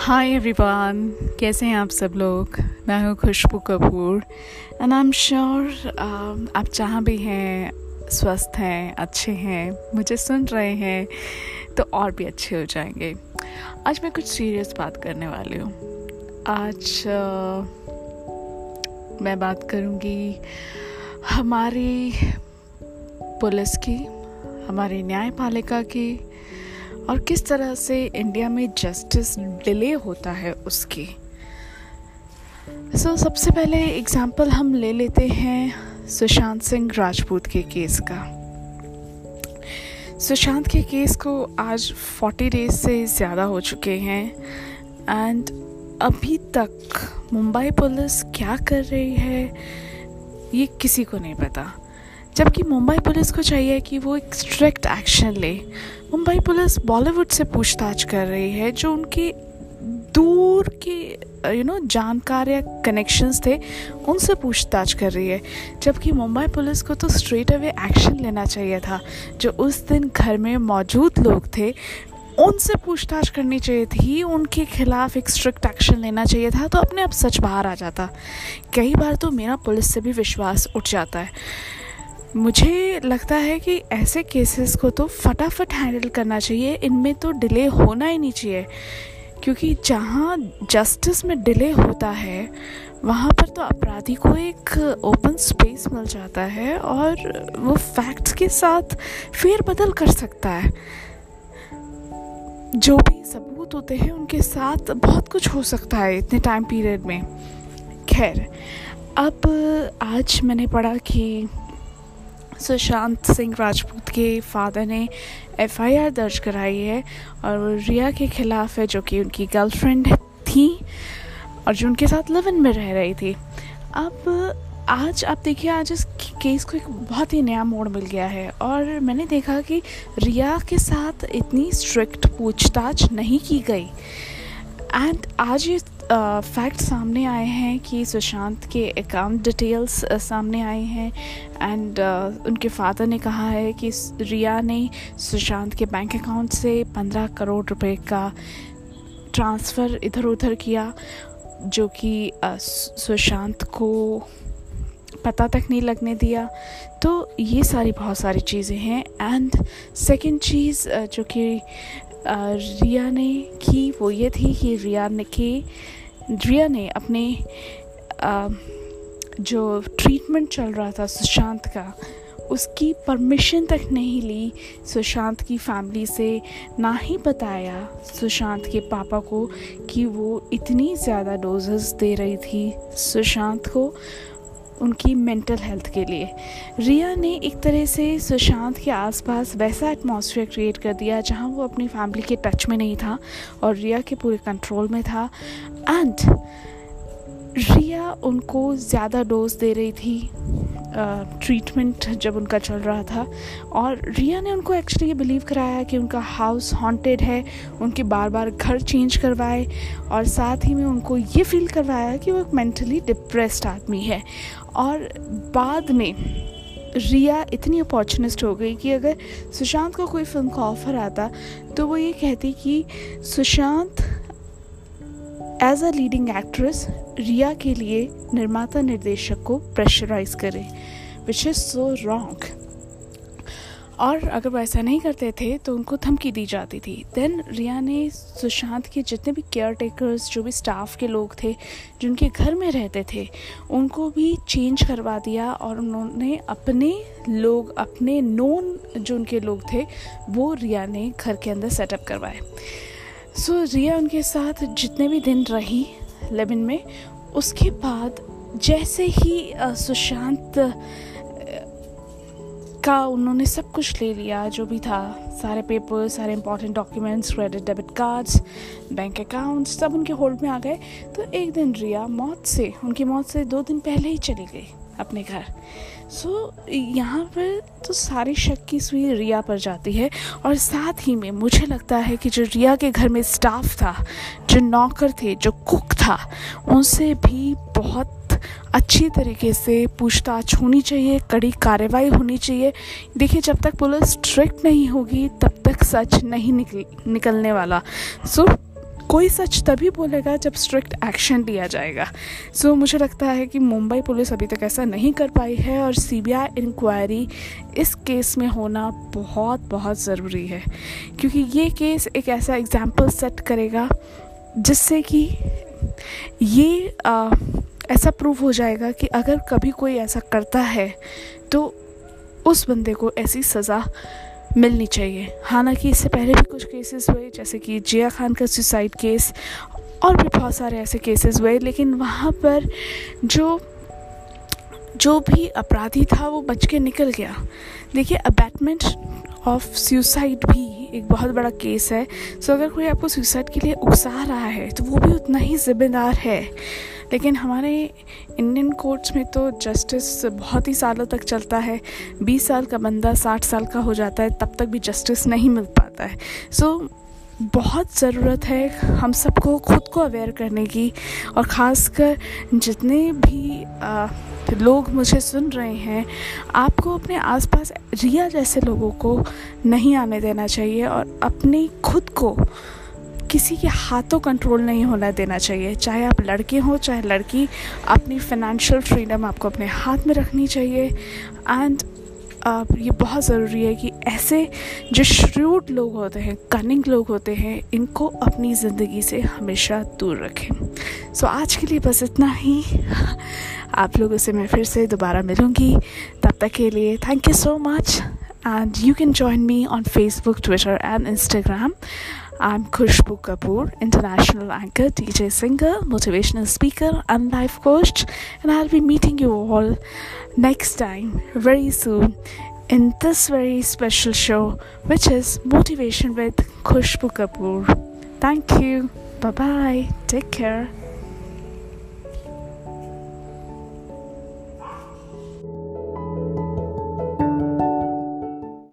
Hi everyone कैसे हैं आप सब लोग? मैं हूँ Khushboo Kapoor and I am sure आप जहाँ भी हैं स्वस्थ हैं अच्छे हैं मुझे सुन रहे हैं तो और भी अच्छे हो जाएँगे। आज मैं कुछ सीरियस बात करने वाली हूँ। आज uh, मैं बात करूँगी हमारी पुलिस की हमारी न्यायपालिका की और किस तरह से इंडिया में जस्टिस डिले होता है उसकी? सो so, सबसे पहले एग्जांपल हम ले लेते हैं सुशांत सिंह राजपूत के केस का। सुशांत के केस को आज 40 डेज़ से ज़्यादा हो चुके हैं एंड अभी तक मुंबई पुलिस क्या कर रही है ये किसी को नहीं पता। जबकि मुंबई पुलिस को चाहिए कि वो एक स्ट्रिक्ट एक्शन ले। मुंबई पुलिस बॉलीवुड से पूछताछ कर रही है, जो उनके दूर के यू नो जानकार या कनेक्शंस थे, उनसे पूछताछ कर रही है। जबकि मुंबई पुलिस को तो स्ट्रेट अवे एक्शन लेना चाहिए था, जो उस दिन घर में मौजूद लोग थे, उनसे पूछताछ करनी चाहिए थी, उनके खिलाफ एक स्ट्रिक्ट एक्शन लेना चाहिए था तो अपने आप सच बाहर आ जाता। कई बार तो मेरा पुलिस से भी विश्वास उठ जाता है। मुझे लगता है कि ऐसे केसेस को तो फटाफट हैंडल करना चाहिए। इनमें तो डिले होना ही नहीं चाहिए। क्योंकि जहाँ जस्टिस में डिले होता है, वहाँ पर तो अपराधी को एक ओपन स्पेस मिल जाता है और वो फैक्ट्स के साथ फेर बदल कर सकता है। जो भी सबूत होते हैं, उनके साथ बहुत कुछ हो सकता है इतने टाइम पीरियड में। खैर, अब आज मैंने पढ़ा कि सुशांत सिंह राजपूत के फादर ने एफआईआर दर्ज कराई है और रिया के खिलाफ है, जो कि उनकी गर्लफ्रेंड थी और जो उनके साथ लिवन में रह रही थी। अब आज, आप देखिए, आज इस केस को एक बहुत ही नया मोड़ मिल गया है और मैंने देखा कि रिया के साथ इतनी स्ट्रिक्ट पूछताछ नहीं की गई। एंड आज ये फैक्ट सामने आए हैं कि सुशांत के अकाउंट डिटेल्स सामने आए हैं। एंड उनके फादर ने कहा है कि रिया ने सुशांत के बैंक अकाउंट से पंद्रह करोड़ रुपए का ट्रांसफ़र इधर उधर किया, जो कि सुशांत को पता तक नहीं लगने दिया। तो ये सारी बहुत सारी चीज़ें हैं। एंड सेकंड चीज़ जो कि रिया ने की वो ये थी कि रिया ने की रिया ने अपने आ, जो ट्रीटमेंट चल रहा था सुशांत का उसकी परमिशन तक नहीं ली सुशांत की फैमिली से। ना ही बताया सुशांत के पापा को कि वो इतनी ज़्यादा डोजेस दे रही थी सुशांत को। उनकी मेंटल हेल्थ के लिए। रिया ने एक तरह से सुशांत के आसपास वैसा एटमॉस्फेयर क्रिएट कर दिया जहाँ वो अपनी फैमिली के टच में नहीं था और रिया के पूरे कंट्रोल में था। एंड रिया उनको ज़्यादा डोज दे रही थी। ट्रीटमेंट जब उनका चल रहा था। और रिया ने उनको एक्चुअली ये बिलीव कराया कि उनका हाउस हॉन्टेड है, उनके बार बार घर चेंज करवाए और साथ ही में उनको ये फील करवाया कि वो एक मेंटली डिप्रेस्ड आदमी है। और बाद में रिया इतनी अपॉर्चुनिस्ट हो गई कि अगर सुशांत को कोई फ़िल्म का ऑफ़र आता तो वो ये कहती कि Sushant as a leading actress Rhea के लिए निर्माता निर्देशक को प्रेशराइज करे विच इज़ सो रॉन्ग और अगर वो ऐसा नहीं करते थे तो उनको धमकी दी जाती थी। देन रिया ने सुशांत के जितने भी केयर टेकर्स जो भी स्टाफ के लोग थे जिनके घर में रहते थे उनको भी चेंज करवा दिया और उन्होंने अपने लोग अपने नोन जो उनके लोग थे वो रिया ने घर के अंदर सेटअप करवाए। सो so, रिया उनके साथ जितने भी दिन रही लेबिन में, उसके बाद जैसे ही सुशांत का उन्होंने सब कुछ ले लिया, जो भी था, सारे पेपर सारे important documents credit debit cards bank accounts सब उनके होल्ड में आ गए तो एक दिन रिया मौत से, उनकी मौत से दो दिन पहले ही चली गई। अपने घर। सो so, यहाँ पर तो सारी शक की सुई रिया पर जाती है और साथ ही में मुझे लगता है कि जो रिया के घर में स्टाफ था जो नौकर थे जो कुक था उनसे भी बहुत अच्छी तरीके से पूछताछ होनी चाहिए कड़ी कार्रवाई होनी चाहिए। देखिए जब तक पुलिस स्ट्रिक्ट नहीं होगी तब तक सच नहीं निकल निकलने वाला। सो so, कोई सच तभी बोलेगा जब स्ट्रिक्ट एक्शन लिया जाएगा। सो so, मुझे लगता है कि मुंबई पुलिस अभी तक ऐसा नहीं कर पाई है और सीबीआई इंक्वायरी इस केस में होना बहुत बहुत ज़रूरी है। क्योंकि ये केस एक ऐसा एग्ज़ाम्पल सेट करेगा जिससे कि ये आ, ऐसा प्रूव हो जाएगा कि अगर कभी कोई ऐसा करता है तो उस बंदे को ऐसी सज़ा मिलनी चाहिए। हालाँकि इससे पहले भी कुछ केसेस हुए, जैसे कि जिया खान का सुसाइड केस और भी बहुत सारे ऐसे केसेस हुए, लेकिन वहाँ पर जो जो भी अपराधी था वो बच के निकल गया। देखिए अबैटमेंट ऑफ़ सुसाइड भी एक बहुत बड़ा केस है। सो अगर कोई आपको सुसाइड के लिए उकसा रहा है तो वो भी उतना ही ज़िम्मेदार है। लेकिन हमारे इंडियन कोर्ट्स में तो जस्टिस बहुत ही सालों तक चलता है। बीस साल का बंदा साठ साल का हो जाता है तब तक भी जस्टिस नहीं मिल पाता है। सो so, बहुत ज़रूरत है हम सबको खुद को अवेयर करने की और ख़ासकर जितने भी आ, लोग मुझे सुन रहे हैं आपको अपने आसपास रिया जैसे लोगों को नहीं आने देना चाहिए और अपनी खुद को किसी के हाथों कंट्रोल नहीं होना देना चाहिए। चाहे आप लड़के हों चाहे लड़की अपनी फाइनेंशियल फ्रीडम आपको अपने हाथ में रखनी चाहिए। एंड uh, ये बहुत ज़रूरी है कि ऐसे जो श्रूड लोग होते हैं कनिंग लोग होते हैं इनको अपनी ज़िंदगी से हमेशा दूर रखें। सो so, आज के लिए बस इतना ही। आप लोगों से मैं फिर से दोबारा मिलूँगी। तब तक के लिए thank you so much and you can join me on Facebook, Twitter, and Instagram. I'm Khushbu Kapoor, international anchor, DJ singer, motivational speaker, and life coach, and I'll be meeting you all next time very soon in this very special show, which is Motivation with Khushbu Kapoor. Thank you. Bye bye. Take care.